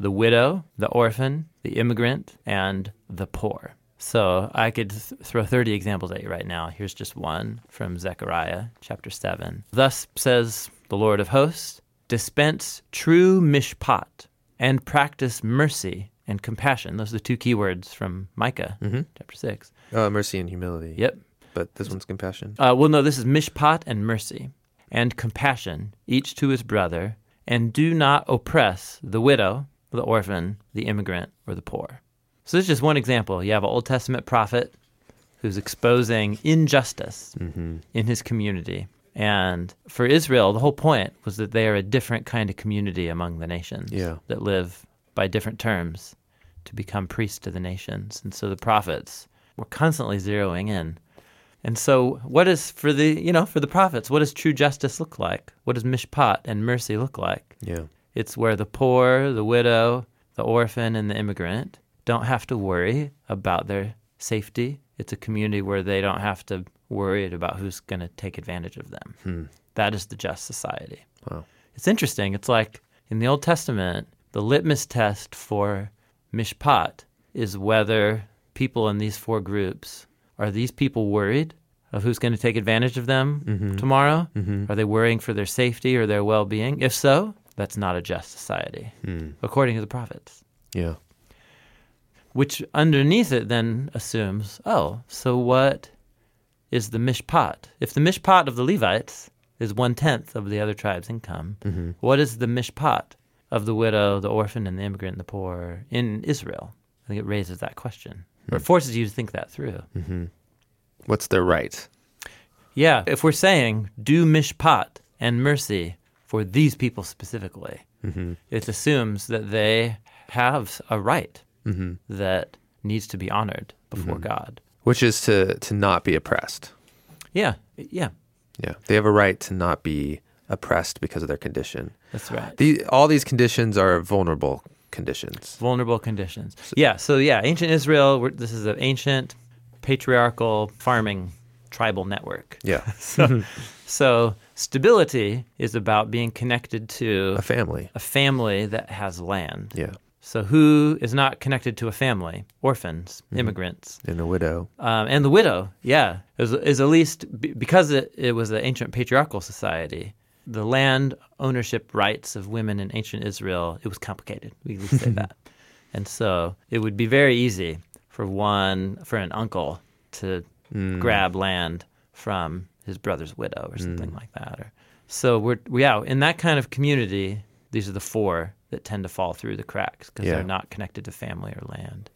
the widow, the orphan, the immigrant, and the poor. So I could th- throw 30 examples at you right now. Here's just one from Zechariah chapter 7. Thus says the Lord of hosts dispense true mishpat and practice mercy and compassion. Those are the two key words from Micah chapter 6.
Uh, mercy and humility.
Yep.
But this one's compassion.
Uh, well, no, this is mishpat and mercy and compassion, each to his brother, and do not oppress the widow, the orphan, the immigrant, or the poor. So this is just one example. You have an Old Testament prophet who's exposing injustice in his community. And for Israel, the whole point was that they are a different kind of community among the nations
Yeah.
that live by different terms to become priests to the nations. And so the prophets were constantly zeroing in. And so what is for the you know, for the prophets, what does true justice look like? What does mishpat and mercy look like?
Yeah.
It's where the poor, the widow, the orphan, and the immigrant don't have to worry about their safety. It's a community where they don't have to worry about who's going to take advantage of them. Hmm. That is the just society.
Wow.
It's interesting. It's like in the Old Testament, the litmus test for mishpat is whether people in these four groups are these people worried of who's going to take advantage of them mm-hmm. tomorrow? Mm-hmm. Are they worrying for their safety or their well being? If so, that's not a just society, hmm. according to the prophets.
Yeah.
Which underneath it then assumes, oh, so what is the mishpat? If the mishpat of the Levites is one tenth of the other tribe's income, mm-hmm. what is the mishpat of the widow, the orphan, and the immigrant and the poor in Israel? I think it raises that question, or it forces you to think that through. Mm-hmm.
What's their right?
Yeah, if we're saying do mishpat and mercy for these people specifically, mm-hmm. it assumes that they have a right that needs to be honored before God.
Which is to to not be oppressed.
Yeah, yeah,
Yeah. They have a right to not be oppressed because of their condition.
that's right.
The, all these conditions are vulnerable conditions.
Vulnerable conditions. Yeah, so yeah, ancient Israel, we're, this is an ancient patriarchal farming tribal network.
Yeah.
So, so stability is about being connected to
a family.
a family that has land.
Yeah.
So who is not connected to a family? Orphans, mm-hmm. immigrants,
And the widow.
um, and the widow. Yeah, is, is at least because it, it was an ancient patriarchal society. The land ownership rights of women in ancient Israel it was complicated. We can say that, and so it would be very easy for one for an uncle to mm. grab land from his brother's widow or mm. something like that. Or, so we're yeah in that kind of community. These are the four that tend to fall through the cracks because
Yeah.
they're not connected to family or land.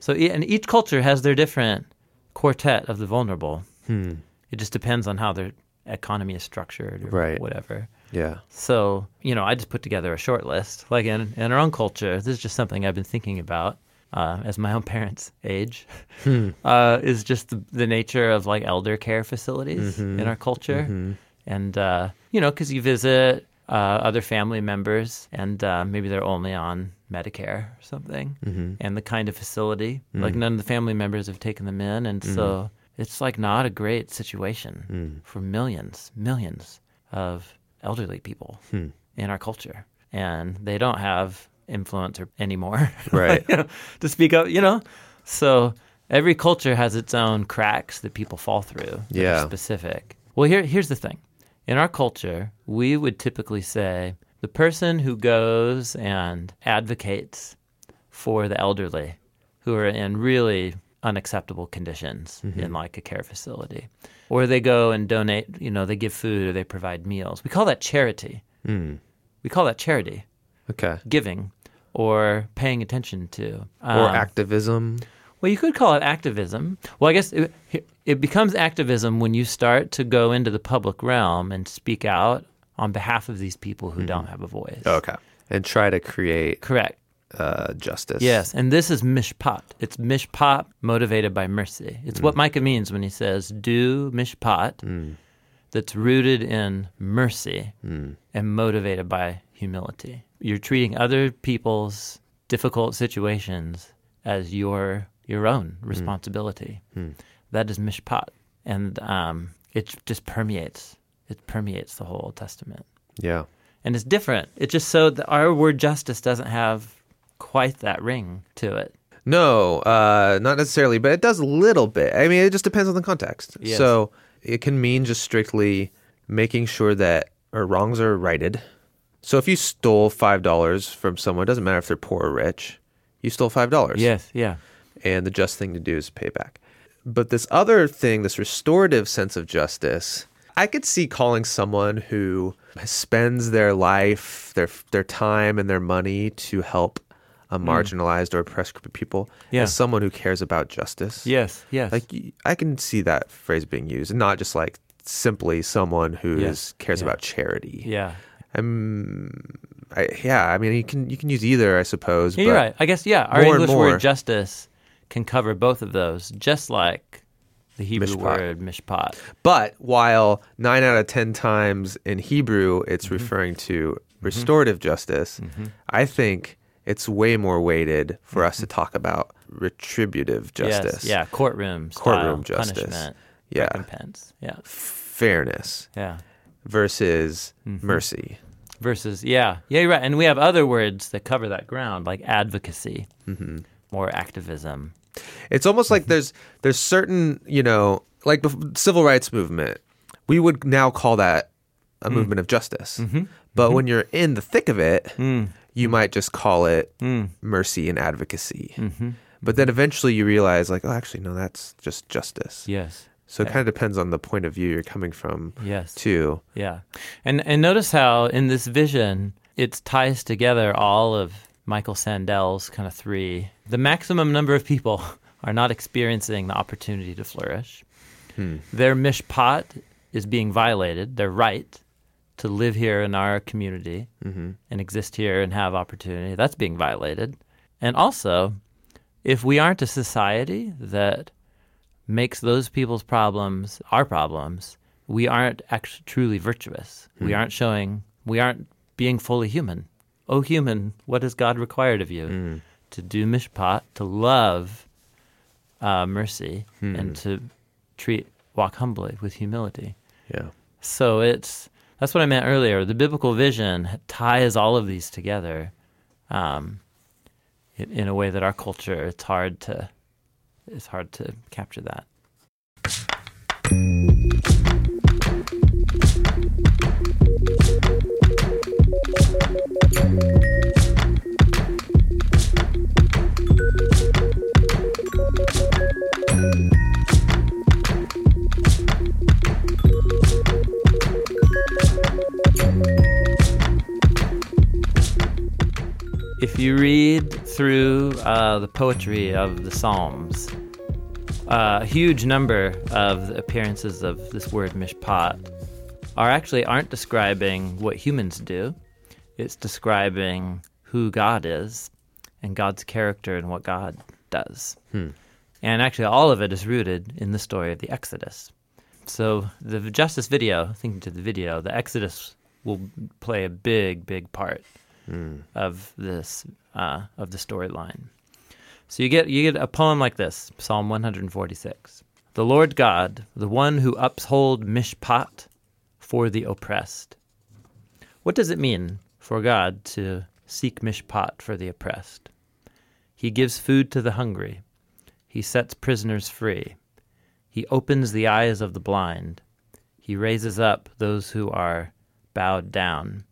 So e- and each culture has their different quartet of the vulnerable.
Hmm.
It just depends on how their economy is structured or
Right.
whatever.
Yeah.
So, you know, I just put together a short list. Like in, in our own culture, this is just something I've been thinking about uh, as my own parents age, uh, is just the, the nature of like elder care facilities in our culture. And, uh, you know, because you visit uh, other family members and uh, maybe they're only on Medicare or something. Mm-hmm. And the kind of facility, mm. like none of the family members have taken them in. And so mm-hmm. it's like not a great situation mm. for millions, millions of elderly people hmm. in our culture, and they don't have influence anymore,
Right.
you know, to speak up. You know, so every culture has its own cracks that people fall through.
Yeah.
specific. Well, here here's the thing: in our culture, we would typically say the person who goes and advocates for the elderly who are in really unacceptable conditions mm-hmm. in like a care facility or they go and donate you know they give food or they provide meals we call that charity hmm. we call that charity
Okay.
giving or paying attention to
Or
Um,
activism.
well, you could call it activism. Well, I guess uh, it, it becomes activism when you start to go into the public realm and speak out on behalf of these people who mm-hmm. don't have a voice.
Oh, okay. And try to create
Correct.
uh, justice.
Yes, and this is mishpat. It's mishpat motivated by mercy. It's what mm. Micah means when he says, "Do mishpat," mm. that's rooted in mercy mm. and motivated by humility. You're treating other people's difficult situations as your your own responsibility. Hmm. That is mishpat, and um, it just permeates. It permeates the whole Old Testament
Yeah.
and it's different. It's just so that our word justice doesn't have quite that ring to it.
No, uh, not necessarily, but it does a little bit. I mean, it just depends on the context.
Yes.
So it can mean just strictly making sure that our wrongs are righted. So if you stole five dollars from someone, it doesn't matter if they're poor or rich. You stole five dollars.
Yes, yeah,
and the just thing to do is pay back. But this other thing, this restorative sense of justice, I could see calling someone who spends their life, their their time, and their money to help a hmm. marginalized or oppressed group of people
Yeah.
as someone who cares about justice.
yes, yes.
Like I can see that phrase being used, and not just like simply someone who
Yes.
cares
Yeah.
about charity.
yeah,
I'm, I, yeah. I mean, you can you can use either, I suppose.
yeah, you're right. I guess yeah. Our English word justice can cover both of those, just like the Hebrew
Mishpat.
word mishpat.
But while nine out of 10 times in Hebrew it's
Mm-hmm.
referring to restorative justice, I think it's way more weighted for us to talk about retributive justice,
Mm-hmm. Yes, yeah, courtroom,
Courtroom
style,
justice.
punishment,
Yeah.
recompense, yeah,
fairness
yeah.
versus
Mm-hmm.
mercy.
Versus yeah, yeah, you're right. And we have other words that cover that ground, like advocacy,
Mm-hmm.
More activism.
It's almost
Mm-hmm.
like there's there's certain, you know, like the civil rights movement. We would now call that a
Mm.
movement of justice.
Mm-hmm.
But when you're in the thick of it,
Mm.
you might just call it
Mm.
mercy and advocacy.
Mm-hmm.
But then eventually you realize, like, oh, actually, no, that's just justice.
Yes,
So it kind of depends on the point of view you're coming from,
yes.
too.
Yeah. And and notice how in this vision it ties together all of Michael Sandel's kind of three. The maximum number of people are not experiencing the opportunity to flourish. Hmm. Their mishpat is being violated, their right to live here in our community mm-hmm. and exist here and have opportunity. That's being violated. And also, if we aren't a society that makes those people's problems our problems, we aren't actually truly virtuous. We hmm. aren't showing, we aren't being fully human. Oh, human, what has God required of you? To do mishpat, to love uh, mercy, and to treat, walk humbly with humility.
Yeah.
So it's that's what I meant earlier. The biblical vision ties all of these together um, in, in a way that our culture it's hard to it's hard to capture that. If you read through uh, the poetry of the Psalms, uh, a huge number of appearances of this word mishpat are actually aren't describing what humans do, it's describing who God is and God's character and what God does. And actually, all of it is rooted in the story of the Exodus. So, the Justice video, thinking to the video, the Exodus will play a big, big part of this uh, of the storyline. So you get you get a poem like this, Psalm 146. The Lord God, the one who uphold mishpat for the oppressed. What does it mean for God to seek mishpat for the oppressed? He gives food to the hungry. He sets prisoners free. He opens the eyes of the blind. He raises up those who are bowed down.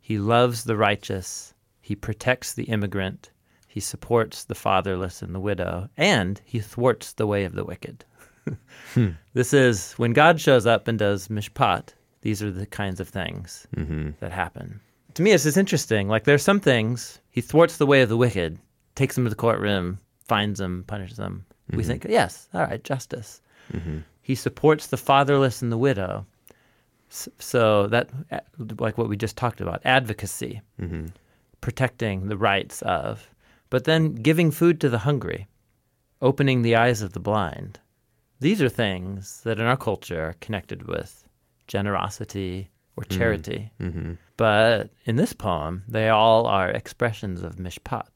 He loves the righteous. He protects the immigrant. He supports the fatherless and the widow. And he thwarts the way of the wicked. Hmm. This is when God shows up and does mishpat, these are the kinds of things mm-hmm. that happen. To me, it's just interesting. Like, there's some things, he thwarts the way of the wicked, takes them to the courtroom, finds them, punishes them. We mm-hmm. think, yes, all right, justice. Mm-hmm. He supports the fatherless and the widow. So that, like what we just talked about, advocacy, mm-hmm. protecting the rights of, but then giving food to the hungry, opening the eyes of the blind. These are things that in our culture are connected with generosity or charity. But in this poem, they all are expressions of mishpat.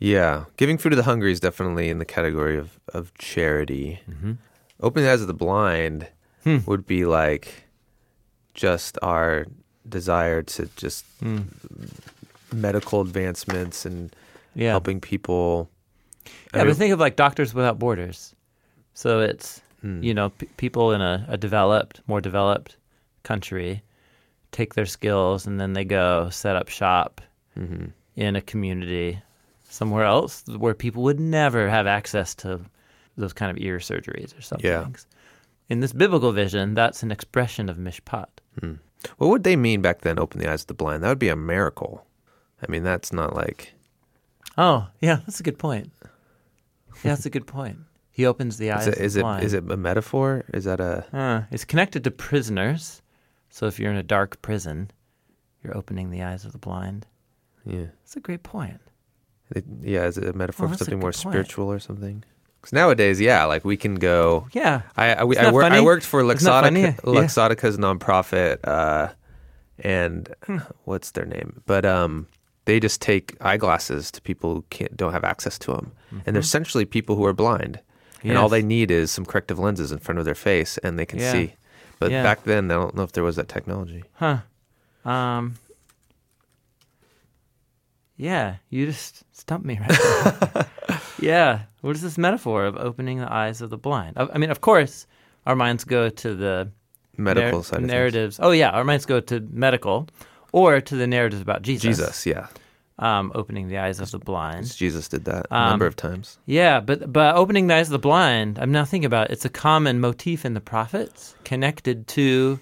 Yeah, giving food to the hungry is definitely in the category of of charity. Mm-hmm. Opening the eyes of the blind hmm. would be like just our desire to just hmm. medical advancements and
Yeah.
helping people. I
Yeah,
mean,
but think of like Doctors Without Borders. So it's, hmm. you know, p- people in a, a developed, more developed country take their skills and then they go set up shop in a community somewhere else where people would never have access to those kind of ear surgeries or something.
Yeah.
In this biblical vision, that's an expression of mishpat.
what would they mean back then? Open the eyes of the blind. That would be a miracle. I mean, that's not like
Oh, yeah, that's a good point. Yeah, that's a good point. He opens the eyes
is it
of the
is it,
blind.
is it a metaphor? Is that a
Uh, it's connected to prisoners. So if you're in a dark prison, you're opening the eyes of the blind.
yeah
That's a great point.
It- yeah? Is it a metaphor
Oh,
for something more
point.
spiritual or something? Because nowadays, yeah, like we can go.
Yeah.
I I, we- I, wor- I worked for
Isn't that Yeah.
Luxottica's nonprofit, uh, and
Hmm.
what's their name? But um, they just take eyeglasses to people who can't don't have access to them, and they're essentially people who are blind, and all
Mm-hmm.
They need is some corrective lenses in front of their face, and they can
Yeah.
see. But
Yeah.
back then, I don't know if there was that technology.
Huh. Um. Yeah, you just stumped me right yeah. What is this metaphor of opening the eyes of the blind? I I mean, of course, our minds go to the
Medical
nar-
side of things.
narratives. Oh, yeah. Our minds go to medical or to the narratives about Jesus.
Jesus, yeah,
Um, opening the eyes of the blind.
Jesus did that a
Um,
number of times.
Yeah, but but opening the eyes of the blind. I'm now thinking about it, it's a common motif in the prophets connected to.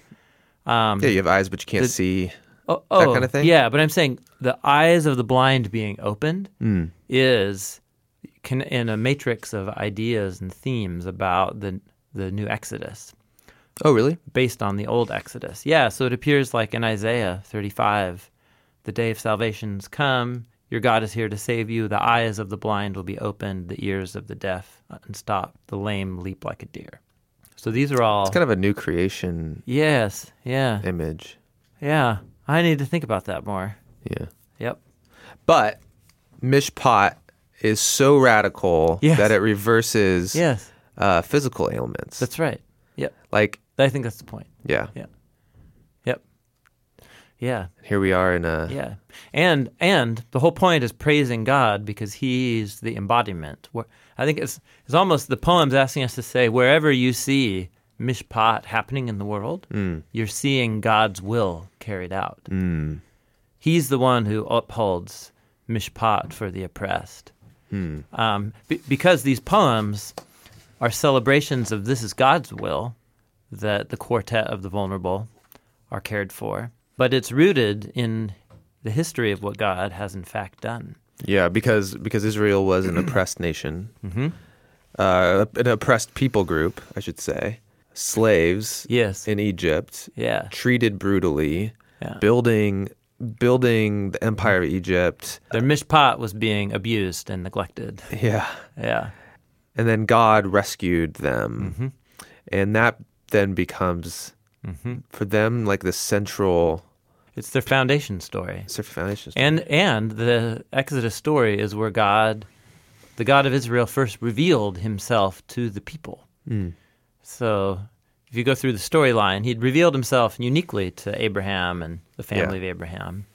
Um,
Yeah, you have eyes, but you can't
the-
see.
oh,
that
oh,
kind of thing?
Yeah, but I'm saying the eyes of the blind being opened
Mm.
is can, in a matrix of ideas and themes about the the new Exodus
Oh, really?
based on the old Exodus. Yeah, so it appears like in Isaiah 35, the day of salvation's come. Your God is here to save you. The eyes of the blind will be opened, the ears of the deaf unstopped, the lame leap like a deer. So these are all.
It's kind of a new creation
yes, yeah,
image.
yeah. I need to think about that more.
Yeah.
Yep.
But mishpat is so radical
Yes.
that it reverses
Yes,
uh, physical ailments.
that's right. Yep.
like,
I think that's the point.
yeah,
Yep. Yeah.
here we are in a.
Yeah, and and the whole point is praising God because He's the embodiment. I think it's it's almost the poem's asking us to say wherever you see mishpat happening in the world, you're seeing God's will carried out.
Mm.
He's the one who upholds mishpat for the oppressed. Um, be- because these poems are celebrations of this is God's will that the quartet of the vulnerable are cared for. But it's rooted in the history of what God has in fact done.
Yeah, because because Israel was an oppressed nation,
hmm
uh, an oppressed people group, I should say, slaves
Yes.
in Egypt,
yeah.
treated brutally,
Yeah.
building building the empire of Egypt.
Their mishpat was being abused and neglected.
Yeah,
Yeah.
and then God rescued them,
hmm
and that then becomes
hmm
for them like the central
It's their foundation story.
it's their foundation. story.
And and the Exodus story is where God, the God of Israel, first revealed Himself to the people.
Mm.
So if you go through the storyline, He'd revealed Himself uniquely to Abraham and the family of Abraham.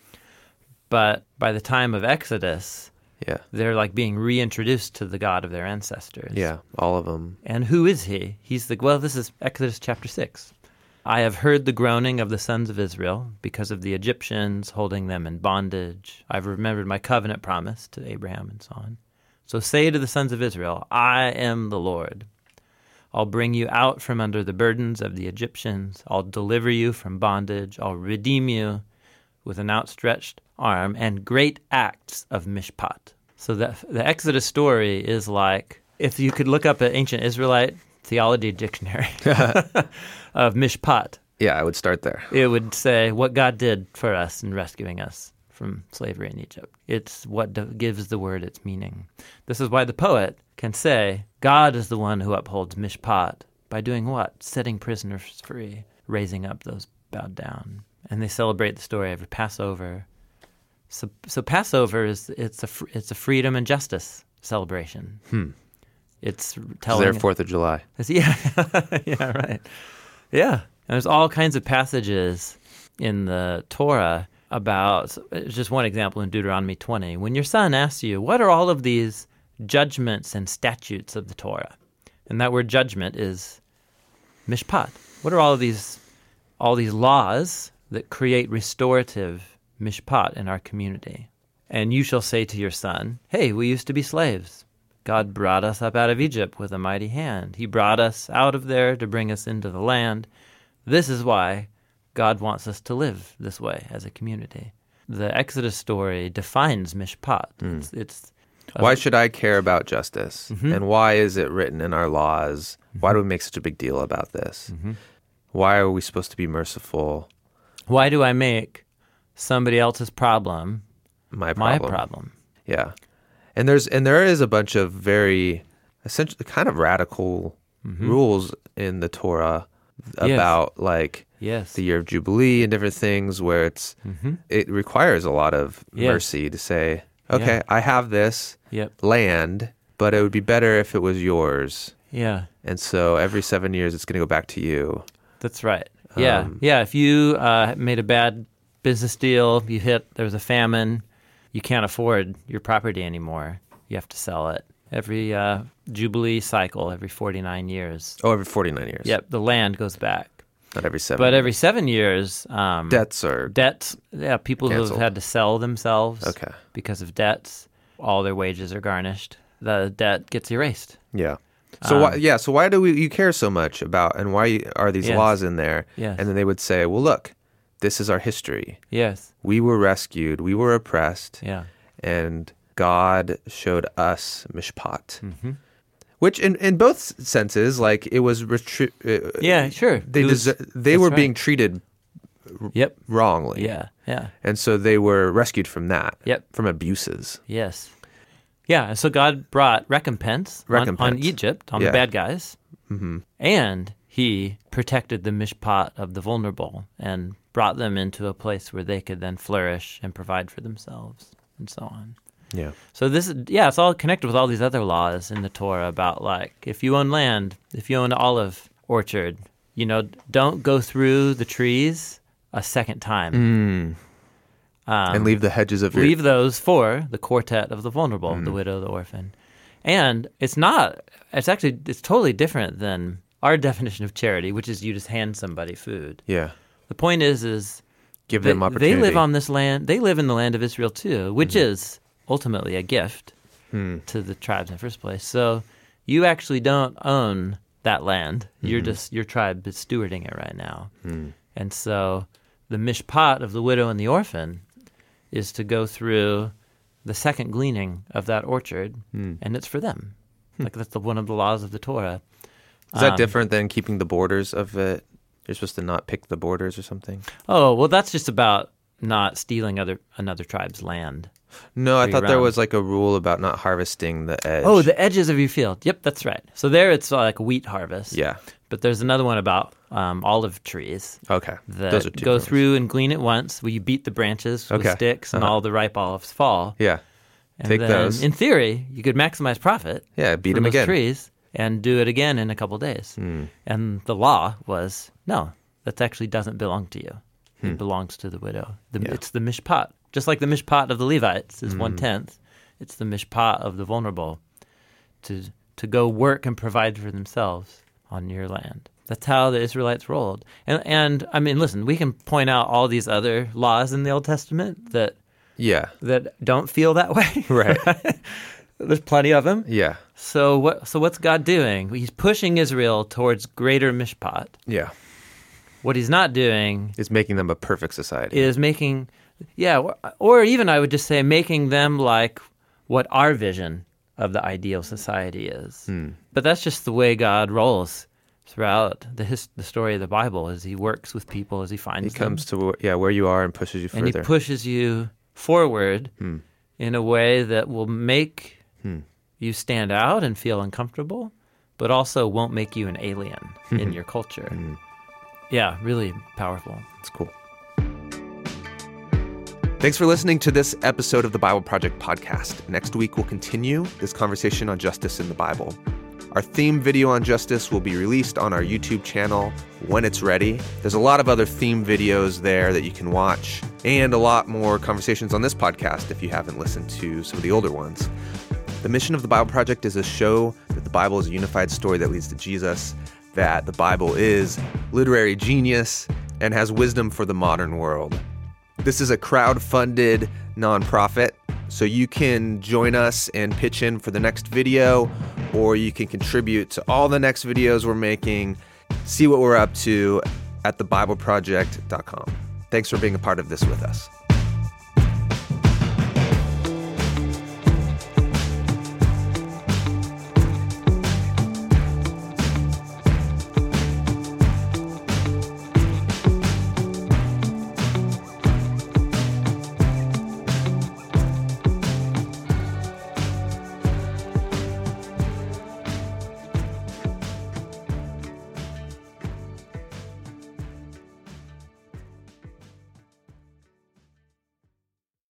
But by the time of Exodus,
Yeah,
they're like being reintroduced to the God of their ancestors.
yeah, all of them.
And who is he? He's the well, this is Exodus chapter 6. I have heard the groaning of the sons of Israel because of the Egyptians holding them in bondage. I've remembered my covenant promise to Abraham and so on. So say to the sons of Israel, I am the Lord. I'll bring you out from under the burdens of the Egyptians. I'll deliver you from bondage. I'll redeem you with an outstretched arm and great acts of mishpat. So the, the Exodus story is like if you could look up an ancient Israelite theology dictionary of mishpat,
Yeah, I would start there.
it would say what God did for us in rescuing us from slavery in Egypt. It's what d- gives the word its meaning. This is why the poet can say, God is the one who upholds mishpat by doing what? Setting prisoners free, raising up those bowed down. And they celebrate the story every Passover. So, so Passover is it's a it's a freedom and justice celebration.
Hmm.
It's telling
their Fourth of July.
Yeah, yeah, right. Yeah, and there's all kinds of passages in the Torah about. Just one example in Deuteronomy 20. When your son asks you, "What are all of these judgments and statutes of the Torah?" and that word "judgment" is mishpat. What are all of these, all these laws that create restorative mishpat in our community? And you shall say to your son, Hey, we used to be slaves. God brought us up out of Egypt with a mighty hand. He brought us out of there to bring us into the land. This is why God wants us to live this way as a community. The Exodus story defines mishpat. It's, it's a-
Why should I care about justice?
Mhm.
And why is it written in our laws? Why do we make such a big deal about this?
Mhm.
Why are we supposed to be merciful?
why do I make somebody else's problem
My
my
problem.
problem?
Yeah. And there's and there is a bunch of very essentially kind of radical
Mhm.
rules in the Torah
Yes.
about like
Yes.
the year of jubilee and different things where it's
hmm
it requires a lot of
Yes.
mercy to say, okay,
Yeah.
I have this
Yep.
land, but it would be better if it was yours.
Yeah.
And so every 7 years it's going to go back to you.
That's right. Yeah,
Um,
yeah. If you uh, made a bad business deal, you hit there was a famine, you can't afford your property anymore. You have to sell it every uh, jubilee cycle, every forty nine years.
Oh, every 49 years.
Yep, the land goes back.
Not every 7.
But every seven years, um,
debts are
debts. Yeah, people who have had to sell themselves
Okay.
because of debts, all their wages are garnished. The debt gets erased.
Yeah. So
Um,
why, yeah, so why do we you care so much about and why are these
Yes.
laws in there?
Yes.
And then they would say, "Well, look, this is our history.
Yes.
We were rescued, we were oppressed,
Yeah.
and God showed us mishpat."
hmm
Which in in both senses like it was retri- uh,
Yeah. Sure.
they
was-
deser- they were
right.
being treated
Yep.
wrongly.
Yeah. Yeah.
And so they were rescued from that.
Yep.
From abuses.
Yes. Yeah, so God brought recompense, on- On, Egypt, on
Yeah.
the bad guys,
Mhm.
and he protected the mishpat of the vulnerable and brought them into a place where they could then flourish and provide for themselves and so on.
Yeah.
So this yeah, it's all connected with all these other laws in the Torah about like if you own land, if you own an olive orchard, you know, don't go through the trees a second time.
Mm.
Um,
and leave the hedges of your
leave those for the quartet of the vulnerable,
Mm-hmm.
the widow, the orphan. And it's not, it's actually, it's totally different than our definition of charity, which is you just hand somebody food.
Yeah.
The point is, is
Give
they,
them opportunity.
they live on this land, they live in the land of Israel too, which is ultimately a gift
Hmm.
to the tribes in the first place. So you actually don't own that land. You're just, your tribe is stewarding it right now.
Hmm.
And so the mishpat of the widow and the orphan is to go through the second gleaning of that orchard, and it's for them. Like that's the, one of the laws of the Torah.
Is that
Um,
different than keeping the borders of it? You're supposed to not pick the borders or something?
Oh well, that's just about not stealing other another tribe's land.
No, I thought there was like a rule about not harvesting the edge.
Oh, the edges of your field. Yep, that's right. So there, it's like wheat harvest.
yeah.
But there's another one about um, olive trees
Okay. Those are two
go through and glean at once, where you beat the branches with
Okay.
sticks and
Uh-huh.
all the ripe olives fall.
Yeah.
And
Take those.
in theory, you could maximize profit
Yeah. Beat them again.
trees and do it again in a couple days.
Hmm.
And the law was no, that actually doesn't belong to you.
Hmm.
It belongs to the widow. The,
Yeah.
It's the mishpat, just like the mishpat of the Levites is
Hmm.
one tenth. It's the mishpat of the vulnerable to to go work and provide for themselves on your land. That's how the Israelites rolled. And and I mean, listen, we can point out all these other laws in the Old Testament that
Yeah.
that don't feel that way.
Right.
There's plenty of them.
Yeah.
So what? So what's God doing? He's pushing Israel towards greater mishpat.
Yeah.
What he's not doing
is making them a perfect society.
is making, yeah, or, or even I would just say making them like what our vision of the ideal society is. Hmm. But that's just the way God rolls throughout the his, the story of the Bible. As He works with people, as He finds
He
them,
comes to where, yeah where you are and pushes you
and He pushes you forward hmm. in a way that will make hmm. You stand out and feel uncomfortable, but also won't make you an alien in mm-hmm. your culture. Mm-hmm. Yeah, really powerful.
It's cool. Thanks for listening to this episode of the Bible Project podcast. Next week, we'll continue this conversation on justice in the Bible. Our theme video on justice will be released on our YouTube channel when it's ready. There's a lot of other theme videos there that you can watch, and a lot more conversations on this podcast if you haven't listened to some of the older ones. The mission of the Bible Project is to show that the Bible is a unified story that leads to Jesus, that the Bible is literary genius and has wisdom for the modern world. This is a crowd-funded nonprofit, so you can join us and pitch in for the next video, or you can contribute to all the next videos we're making. See what we're up to at thebibleproject.com. Thanks for being a part of this with us.